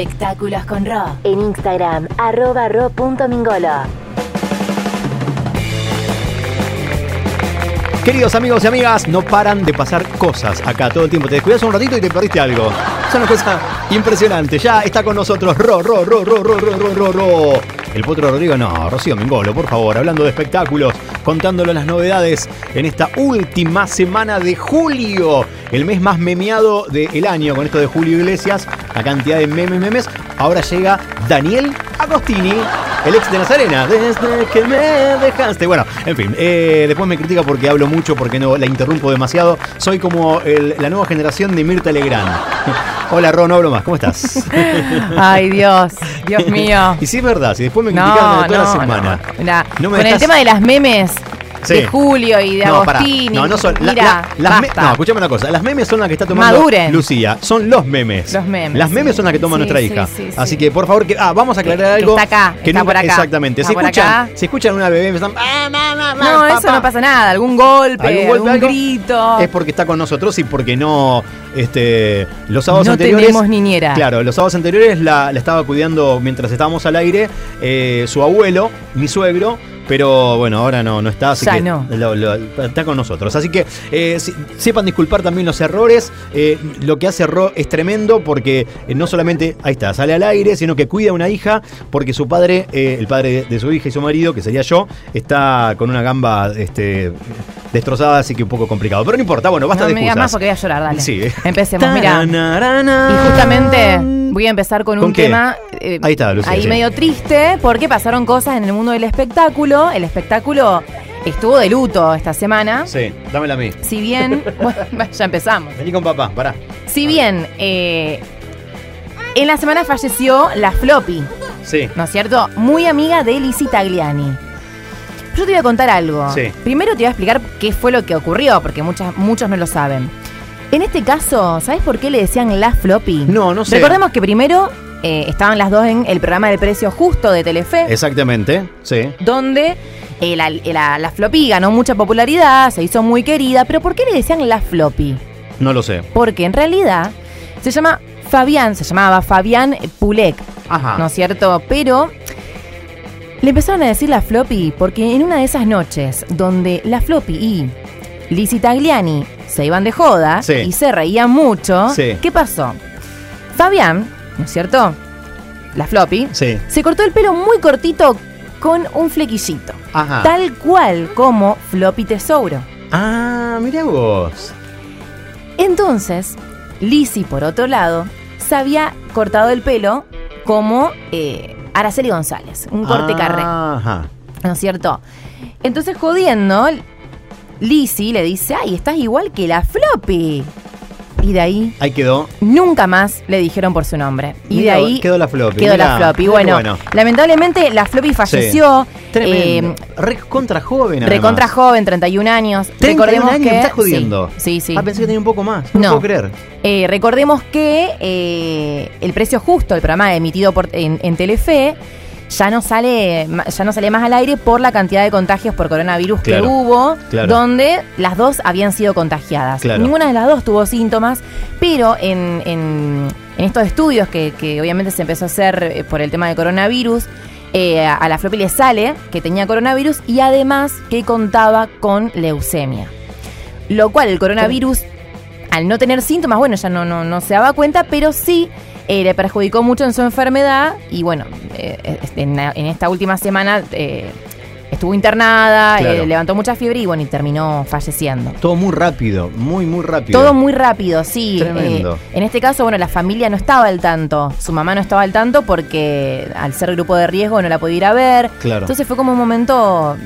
Espectáculos con Ro. En Instagram, arroba ro.mingolo. Queridos amigos y amigas, no paran de pasar cosas acá todo el tiempo. Te descuidas un ratito y te perdiste algo. Es una cosa impresionante. Ya está con nosotros Ro, Ro, Ro, Ro, Ro, Ro, Ro, Ro, Ro. El Potro Rodrigo, no, Rocío Mingolo, por favor, hablando de espectáculos, contándole las novedades en esta última semana de julio, el mes más memeado del año, con esto de Julio Iglesias, la cantidad de memes, memes. Ahora llega Daniel Agostini, el ex de Nazarena, desde que me dejaste. Bueno, en fin, eh, después me critica porque hablo mucho, porque no la interrumpo demasiado. Soy como el- la nueva generación de Mirta Legrand. Hola, Ron, no hablo más, ¿cómo estás? Ay, Dios, Dios mío. Y sí es verdad, si después me No, criticaron no, toda la semana. No me con el tema de las memes Sí. de Julio y de No. Agostini. No, no son. la- Mira, la- las me- no, escuchame una cosa. Las memes son las que está tomando Maduren. Lucía. Son los memes. Los memes, Las memes sí. son las que toma Sí, nuestra hija. sí, sí. Así que, por favor, que. Ah, vamos a aclarar Que- que algo. está acá, está por acá. Exactamente. Está Si por escuchan, acá. si escuchan una bebé, están. "Ah, ma, ma, ma, No, eso papá". no pasa nada. Algún golpe, ¿Algún algún, golpe, algo? grito. Es porque está con nosotros y porque no. Este, los sábados No anteriores. tenemos niñera. Claro, los sábados anteriores la, la estaba cuidando mientras estábamos al aire eh, su abuelo, mi suegro. Pero bueno, ahora no, no está, así que no. lo- lo- está con nosotros. Así que eh, si- sepan disculpar también los errores. Eh, lo que hace Ro es tremendo porque eh, no solamente, ahí está, sale al aire, sino que cuida a una hija porque su padre, eh, el padre de, su hija y su marido, que sería yo, está con una gamba este, destrozada, así que un poco complicado. Pero no importa, bueno, basta no de me excusas. más porque voy a llorar, dale. Sí. Empecemos, mira. Y justamente voy a empezar con, ¿Con un qué? tema eh, Ahí está, Lucía, ahí sí. medio triste porque pasaron cosas en el mundo del espectáculo. El espectáculo estuvo de luto esta semana. Sí, dámela a mí. Si bien, bueno, ya empezamos. Vení con papá, pará. Si bien eh, en la semana falleció la Floppy, Sí. ¿no es cierto? Muy amiga de Lizzie Tagliani. Yo te voy a contar algo. Sí. Primero te voy a explicar qué fue lo que ocurrió, porque muchas, muchos no lo saben. En este caso, ¿sabes por qué le decían la Floppy? No, no sé. Recordemos que primero eh, estaban las dos en el programa del precio justo de Telefe, Exactamente, sí. donde eh, la, la, la Floppy ganó mucha popularidad, se hizo muy querida, pero ¿por qué le decían la Floppy? No lo sé. Porque en realidad se llama Fabián, se llamaba Fabián Pulek, Ajá. ¿no es cierto? Pero le empezaron a decir la floppy porque en una de esas noches donde la floppy y Lizzie Tagliani se iban de joda Sí. y se reían mucho, Sí. ¿qué pasó? Fabián, ¿no es cierto? La floppy, Sí. se cortó el pelo muy cortito con un flequillito. Ajá. Tal cual como Floppy Tesouro. Ah, mirá vos. Entonces, Lizzie, por otro lado, se había cortado el pelo como eh, Araceli González, un corte carré, Ajá. ¿no es cierto? Entonces, jodiendo, Lizzie le dice, ay, estás igual que la Floppy. Y de ahí, Ahí quedó. nunca más le dijeron por su nombre. Y Mirá, de ahí quedó la floppy. quedó mirá, la Floppy. Bueno, bueno. lamentablemente la Floppy falleció. Tremendo. eh, Re contra joven. recontra joven, 31 años. 31 Recordemos años, que... me estás jodiendo. Sí, sí. sí. Ah, pensé que tenía un poco más. No, No. puedo creer. Eh, recordemos que eh, el precio justo, el programa emitido por, en, en Telefe, ya no sale ya no sale más al aire por la cantidad de contagios por coronavirus Claro, que hubo, claro. donde las dos habían sido contagiadas. Claro. Ninguna de las dos tuvo síntomas, pero en, en- en estos estudios que, que obviamente se empezó a hacer eh, por el tema de coronavirus, eh, a la Floppy le sale que tenía coronavirus y además que contaba con leucemia. Lo cual el coronavirus al no tener síntomas, bueno, ya no, no, no se daba cuenta, pero sí eh, le perjudicó mucho en su enfermedad y bueno, eh, en, en esta última semana eh, estuvo internada, Claro. levantó mucha fiebre y bueno, y terminó falleciendo. Todo muy rápido, muy, muy rápido. Todo muy rápido, sí. Tremendo. En este caso, bueno, la familia no estaba al tanto. Su mamá no estaba al tanto porque al ser grupo de riesgo no la podía ir a ver. Claro. Entonces fue como un momento,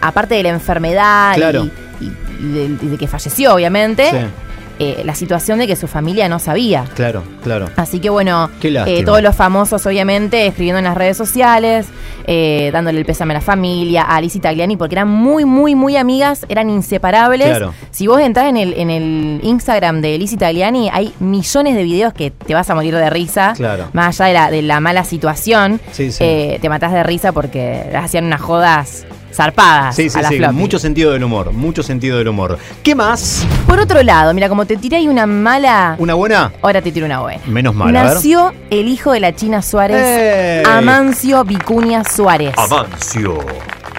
aparte de la enfermedad y- Claro. y, y de, y de que falleció, obviamente, Sí, eh, la situación de que su familia no sabía. claro, claro. Así que bueno, eh, todos los famosos obviamente escribiendo en las redes sociales, eh, dándole el pésame a la familia, a Alice Tagliani, porque eran muy, muy, muy amigas, eran inseparables. Claro. Si vos entras en el, en el Instagram de Alice Tagliani, hay millones de videos que te vas a morir de risa. Claro. Más allá de la, de la mala situación, Sí, sí. te matás de risa porque hacían unas jodas zarpadas Sí, sí, a la sí. floppy. Mucho sentido del humor. Mucho sentido del humor. ¿Qué más? Por otro lado, mira, como te tiré ahí una mala, ¿Una buena? ahora te tiro una buena. Menos mal, a ver. Nació el hijo de la China Suárez, ¡Ey! Amancio Vicuña Suárez. Amancio.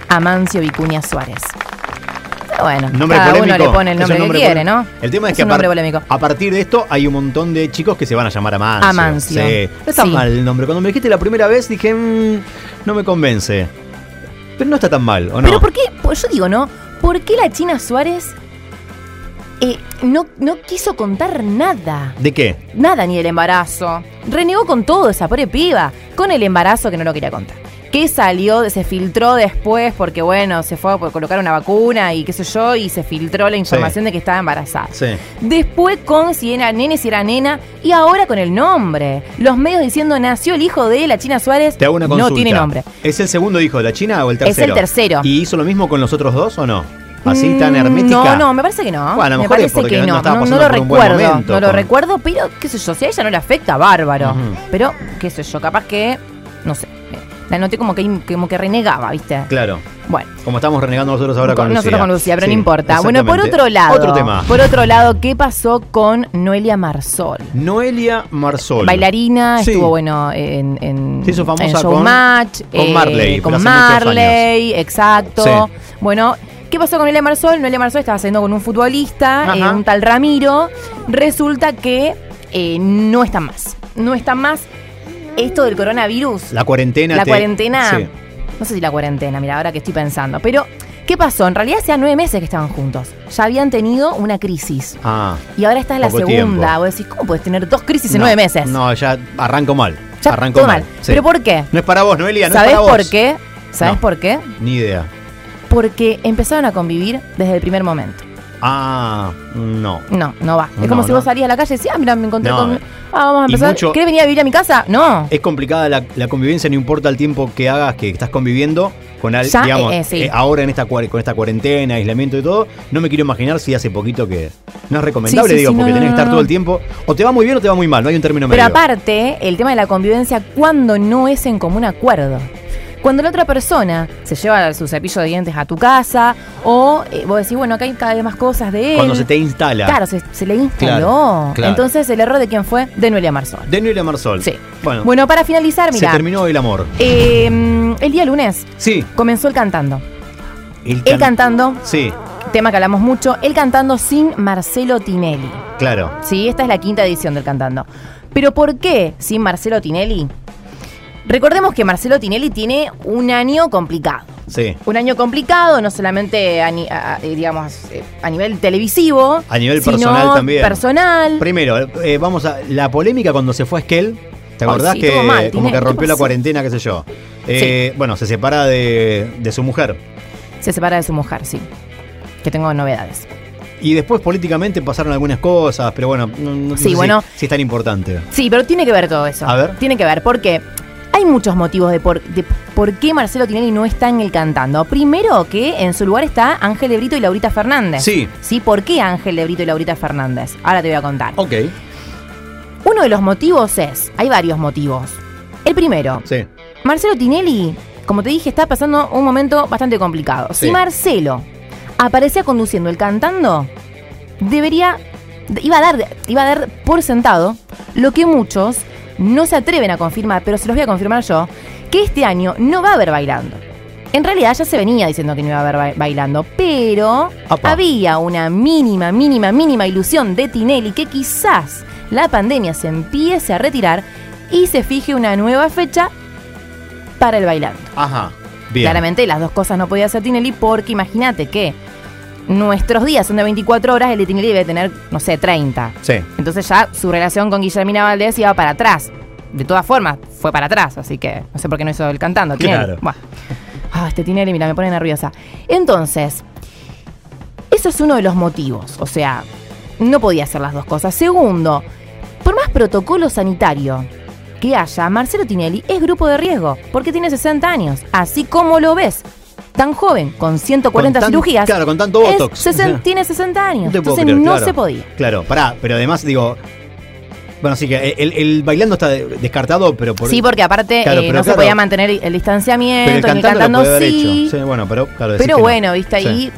Amancio Vicuña Suárez. Bueno, Nombre cada polémico. uno le pone el nombre que quiere, ¿no? El tema es, Es que un a, par- nombre polémico. a partir de esto hay un montón de chicos que se van a llamar Amancio. Amancio. Sí. No está Sí. mal el nombre. Cuando me dijiste la primera vez dije, "Mm, no me convence. Pero no está tan mal, ¿o no? Pero ¿por qué? Pues yo digo, ¿no? ¿Por qué la China Suárez eh, no, no quiso contar nada? ¿De qué? Nada ni del embarazo. Renegó con todo esa pobre piba. Con el embarazo que no lo quería contar. Que salió, se filtró después porque, bueno, se fue a colocar una vacuna y qué sé yo, y se filtró la información de que estaba embarazada. Sí. Después con si era nene, si era nena, y ahora con el nombre. Los medios diciendo nació el hijo de la China Suárez. Te hago una consulta. No tiene nombre. ¿Es el segundo hijo de la China o el Es el tercero? tercero. ¿Y hizo lo mismo con los otros dos o no? ¿Así tan hermética? No, no, me parece que no. Bueno, a lo me mejor es parece porque que no no. lo recuerdo. momento no lo recuerdo, pero qué sé yo, si a ella no le afecta, bárbaro. Pero, qué sé yo, capaz que, no sé, la noté como que, como que renegaba, ¿viste? Claro. Bueno. Como estamos renegando nosotros ahora con, Con- nosotros Lucía. con Lucía, pero Sí, no importa. Bueno, por otro lado. Otro tema. Por otro lado, ¿qué pasó con Noelia Marsol? Noelia Marsol. Bailarina, Sí. estuvo bueno en, en, Se hizo famosa en con- Showmatch, con Marley, con Marley, exacto. Sí. Bueno, ¿qué pasó con Noelia Marsol? Noelia Marsol estaba haciendo con un futbolista, eh, un tal Ramiro. Resulta que eh, no están más. No están más. Esto del coronavirus. La cuarentena. La te- cuarentena. Sí. No sé si la cuarentena, mira, ahora que estoy pensando. Pero, ¿qué pasó? En realidad hacía nueve meses que estaban juntos. Ya habían tenido una crisis. Ah. Y ahora está en la segunda. Vos decís, ¿cómo puedes tener dos crisis en No, nueve meses? No, ya arranco mal. Ya arranco mal. mal. Sí. ¿Pero por qué? No es para vos, Noelia, no ¿Sabés es para vos. por qué? ¿Sabés No. por qué? Ni idea. Porque empezaron a convivir desde el primer momento. Ah, no. No, no va. Es No, como si no. vos salías a la calle y decías, ah, mira, me encontré No. con. Ah, vamos a empezar. mucho- ¿Querés venir a vivir a mi casa? No. Es complicada la, la convivencia, no importa el tiempo que hagas, que estás conviviendo con alguien, Ya, digamos, eh, sí. eh, ahora en esta, con esta cuarentena, aislamiento y todo, no me quiero imaginar si hace poquito que no es recomendable, Sí, sí, digo, porque tenés que estar todo el tiempo, o te va muy bien o te va muy mal, no hay un término Pero medio. aparte, el tema de la convivencia, cuando no es en común acuerdo. Cuando la otra persona se lleva su cepillo de dientes a tu casa, o eh, vos decís, bueno, acá hay cada vez más cosas de él. Cuando se te instala. Claro, se, se le instaló. Claro, claro. Entonces, ¿el error de quién fue? De Noelia Marsol. De Noelia Marsol. Sí. Bueno, Bueno, para finalizar, se mira. terminó el amor. eh, el día lunes Sí. comenzó el cantando. El, Él cantando, Sí, tema que hablamos mucho, él cantando sin Marcelo Tinelli. claro. Sí, esta es la quinta edición del cantando. Pero ¿por qué sin Marcelo Tinelli? Recordemos que Marcelo Tinelli tiene un año complicado. Sí. Un año complicado, no solamente a, eh, digamos, eh, a nivel televisivo, A nivel sino personal también. personal. Primero, eh, vamos a la polémica cuando se fue a Esquel. ¿Te Ay, acordás sí, que mal, como que ¿qué rompió la cuarentena, qué sé yo? Eh, Bueno, se separa de, de su mujer. Se separa de su mujer, sí. Que tengo novedades. Y después políticamente pasaron algunas cosas, pero bueno, no, no Sí, sé si- bueno. si, es tan importante. Sí, pero tiene que ver todo eso. A ver. Tiene que ver, porque hay muchos motivos de por, de por qué Marcelo Tinelli no está en el cantando. Primero que en su lugar está Ángel de Brito y Laurita Fernández. Sí. ¿Sí? ¿Por qué Ángel de Brito y Laurita Fernández? Ahora te voy a contar. Ok, Uno de los motivos es, hay varios motivos. El primero, sí. Marcelo Tinelli, como te dije, está pasando un momento bastante complicado. Sí. Si Marcelo aparecía conduciendo el cantando, debería. iba a dar, iba a dar por sentado lo que muchos no se atreven a confirmar, pero se los voy a confirmar yo, que este año no va a haber bailando. En realidad ya se venía diciendo que no iba a haber ba- bailando, pero había una mínima, mínima, mínima ilusión de Tinelli que quizás la pandemia se empiece a retirar y se fije una nueva fecha para el bailando. Ajá. Bien. Claramente las dos cosas no podía hacer Tinelli porque imagínate que nuestros días son de 24 horas, el de Tinelli debe tener, no sé, 30. Sí. Entonces ya su relación con Guillermina Valdés iba para atrás. De todas formas, fue para atrás, así que no sé por qué no hizo el cantando. Tinelli. Claro. Ah, este Tinelli, mira, me pone nerviosa. Entonces, eso es uno de los motivos. O sea, no podía hacer las dos cosas. Segundo, por más protocolo sanitario que haya, Marcelo Tinelli es grupo de riesgo, porque tiene 60 años. Así como lo ves, tan joven, con 140 Con tan- cirugías. claro, con tanto es botox. sesen- tiene 60 años. No entonces creer, no claro. se podía. Claro, pará, pero además digo, Bueno, sí que el, el bailando está de- descartado, pero por. Sí, porque aparte Claro, eh, pero no se podía mantener el pero distanciamiento, el ni cantando, lo sí. hecho. Sí, bueno, pero claro. Pero no. bueno, viste, Sí. ahí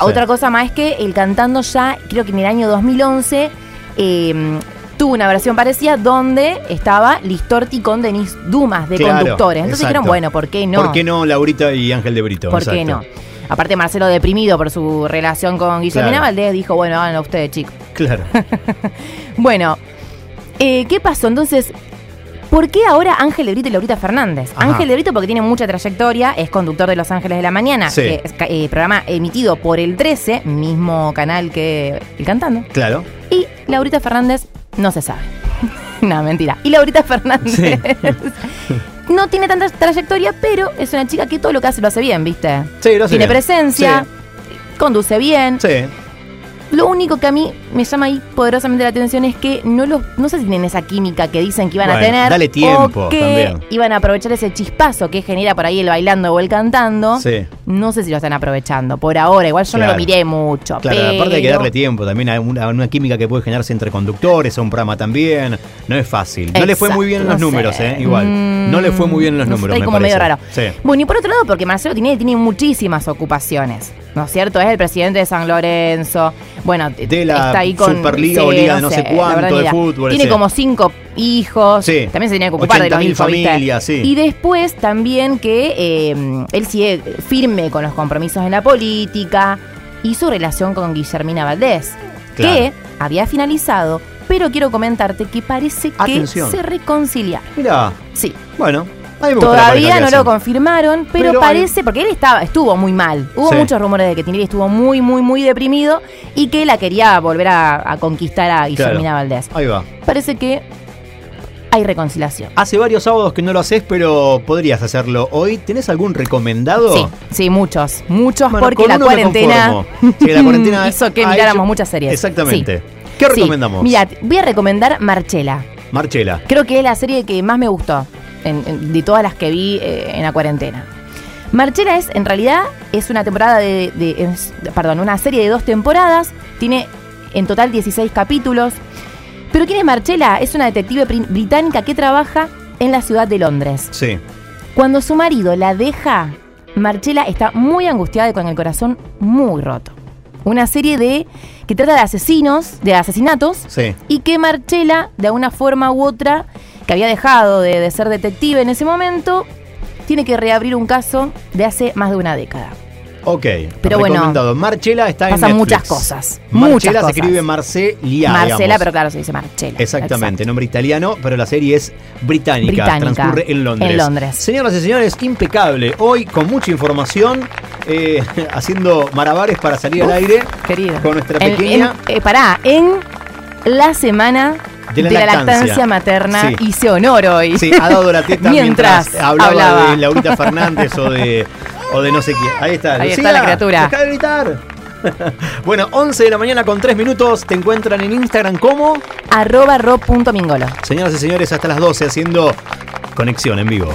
otra cosa más es que el cantando ya, creo que en el año 2011, eh, tuvo una versión parecida donde estaba Listorti con Denis Dumas de Claro, conductores. Entonces exacto. dijeron, bueno, ¿por qué no? ¿Por qué no Laurita y Ángel de Brito? ¿Por qué no? Aparte Marcelo deprimido por su relación con Guillermina Claro. Valdés dijo, bueno, háganlo ustedes, chicos. Claro. Bueno, eh, ¿qué pasó? Entonces, ¿por qué ahora Ángel de Brito y Laurita Fernández? Ajá. Ángel de Brito porque tiene mucha trayectoria, es conductor de Los Ángeles de la Mañana, Sí. que es ca- eh, programa emitido por el 13, mismo canal que El Cantando. Claro. Y Laurita Fernández no se sabe. no, mentira. Y Laurita Fernández Sí. no tiene tanta trayectoria, pero es una chica que todo lo que hace lo hace bien, ¿viste? Sí, lo hace tiene bien. presencia, conduce bien. Sí. Lo único que a mí me llama ahí poderosamente la atención es que no los, no sé si tienen esa química que dicen que iban a tener. dale tiempo o que también. iban a aprovechar ese chispazo que genera por ahí el bailando o el cantando. Sí. No sé si lo están aprovechando. Por ahora, igual yo no Claro. lo miré mucho. Claro, pero... aparte hay que darle tiempo también a una, una química que puede generarse entre conductores, a un programa también. No es fácil. No le fue muy bien en los no números, sé. ¿eh? Igual. Mm, no le fue muy bien en los no sé, números, está me como parece. medio raro. Sí. Bueno, y por otro lado, porque Marcelo Tinelli tiene muchísimas ocupaciones, ¿no es cierto? Es el presidente de San Lorenzo. Bueno, De la está ahí con Superliga o Liga de no sé cuánto verdad de fútbol, Tiene sí. como cinco hijos. Sí. También se tiene que ocupar de los 80.000 hijos, familias, sí. Y después también que eh, él sigue firme con los compromisos en la política y su relación con Guillermina Valdés, Claro. que había finalizado, pero quiero comentarte que parece que Atención. se reconciliaron. Mira, Sí. bueno. Todavía no lo confirmaron, pero, Pero hay- parece, porque él estaba, estuvo muy mal. Hubo Sí. muchos rumores de que Tinelli estuvo muy, muy, muy deprimido y que la quería volver a, a conquistar a Guillermina Claro. Valdés. Ahí va. Parece que hay reconciliación. Hace varios sábados que no lo haces, pero podrías hacerlo hoy. ¿Tenés algún recomendado? Sí, sí, muchos, muchos, Bueno, porque la cuarentena. Sí, la cuarentena hizo que miráramos hecho- muchas series. Exactamente. Sí. ¿Qué recomendamos? Mira, voy a recomendar Marchela. Marchela. Creo que es la serie que más me gustó en- en- de todas las que vi eh, en la cuarentena. Marchela es, en realidad, es una temporada de, de- es- perdón, una serie de dos temporadas. Tiene en total 16 capítulos. Pero ¿quién es Marchela? Es una detective bri- británica que trabaja en la ciudad de Londres. Sí. Cuando su marido la deja, Marchela está muy angustiada y con el corazón muy roto. Una serie de que trata de asesinos, de asesinatos, Sí. y que Marchela, de alguna forma u otra, que había dejado de, de ser detective en ese momento, tiene que reabrir un caso de hace más de una década. Ok. Pero bueno. Marchela está en pasan muchas cosas, Marchela se escribe Marcelia. Marcela, digamos. pero claro, se dice Marchela. Exactamente, Exacto. nombre italiano, pero la serie es británica, Británica, transcurre en Londres. en Londres. Señoras y señores, impecable. Hoy con mucha información, eh, haciendo malabares para salir al aire Querido. con nuestra En- pequeña. en- eh, pará, en la semana De la la, lactancia. lactancia, materna Sí. hice honor hoy. Sí, ha dado la teta mientras, Mientras hablaba, hablaba. de Laurita Fernández o de, o de no sé quién. Ahí está, Ahí Lucía, está la criatura. Deja de gritar. bueno, 11 de la mañana con 3 minutos. Te encuentran en Instagram como. Arroba rob.mingolo. Señoras y señores, hasta las 12 haciendo conexión en vivo.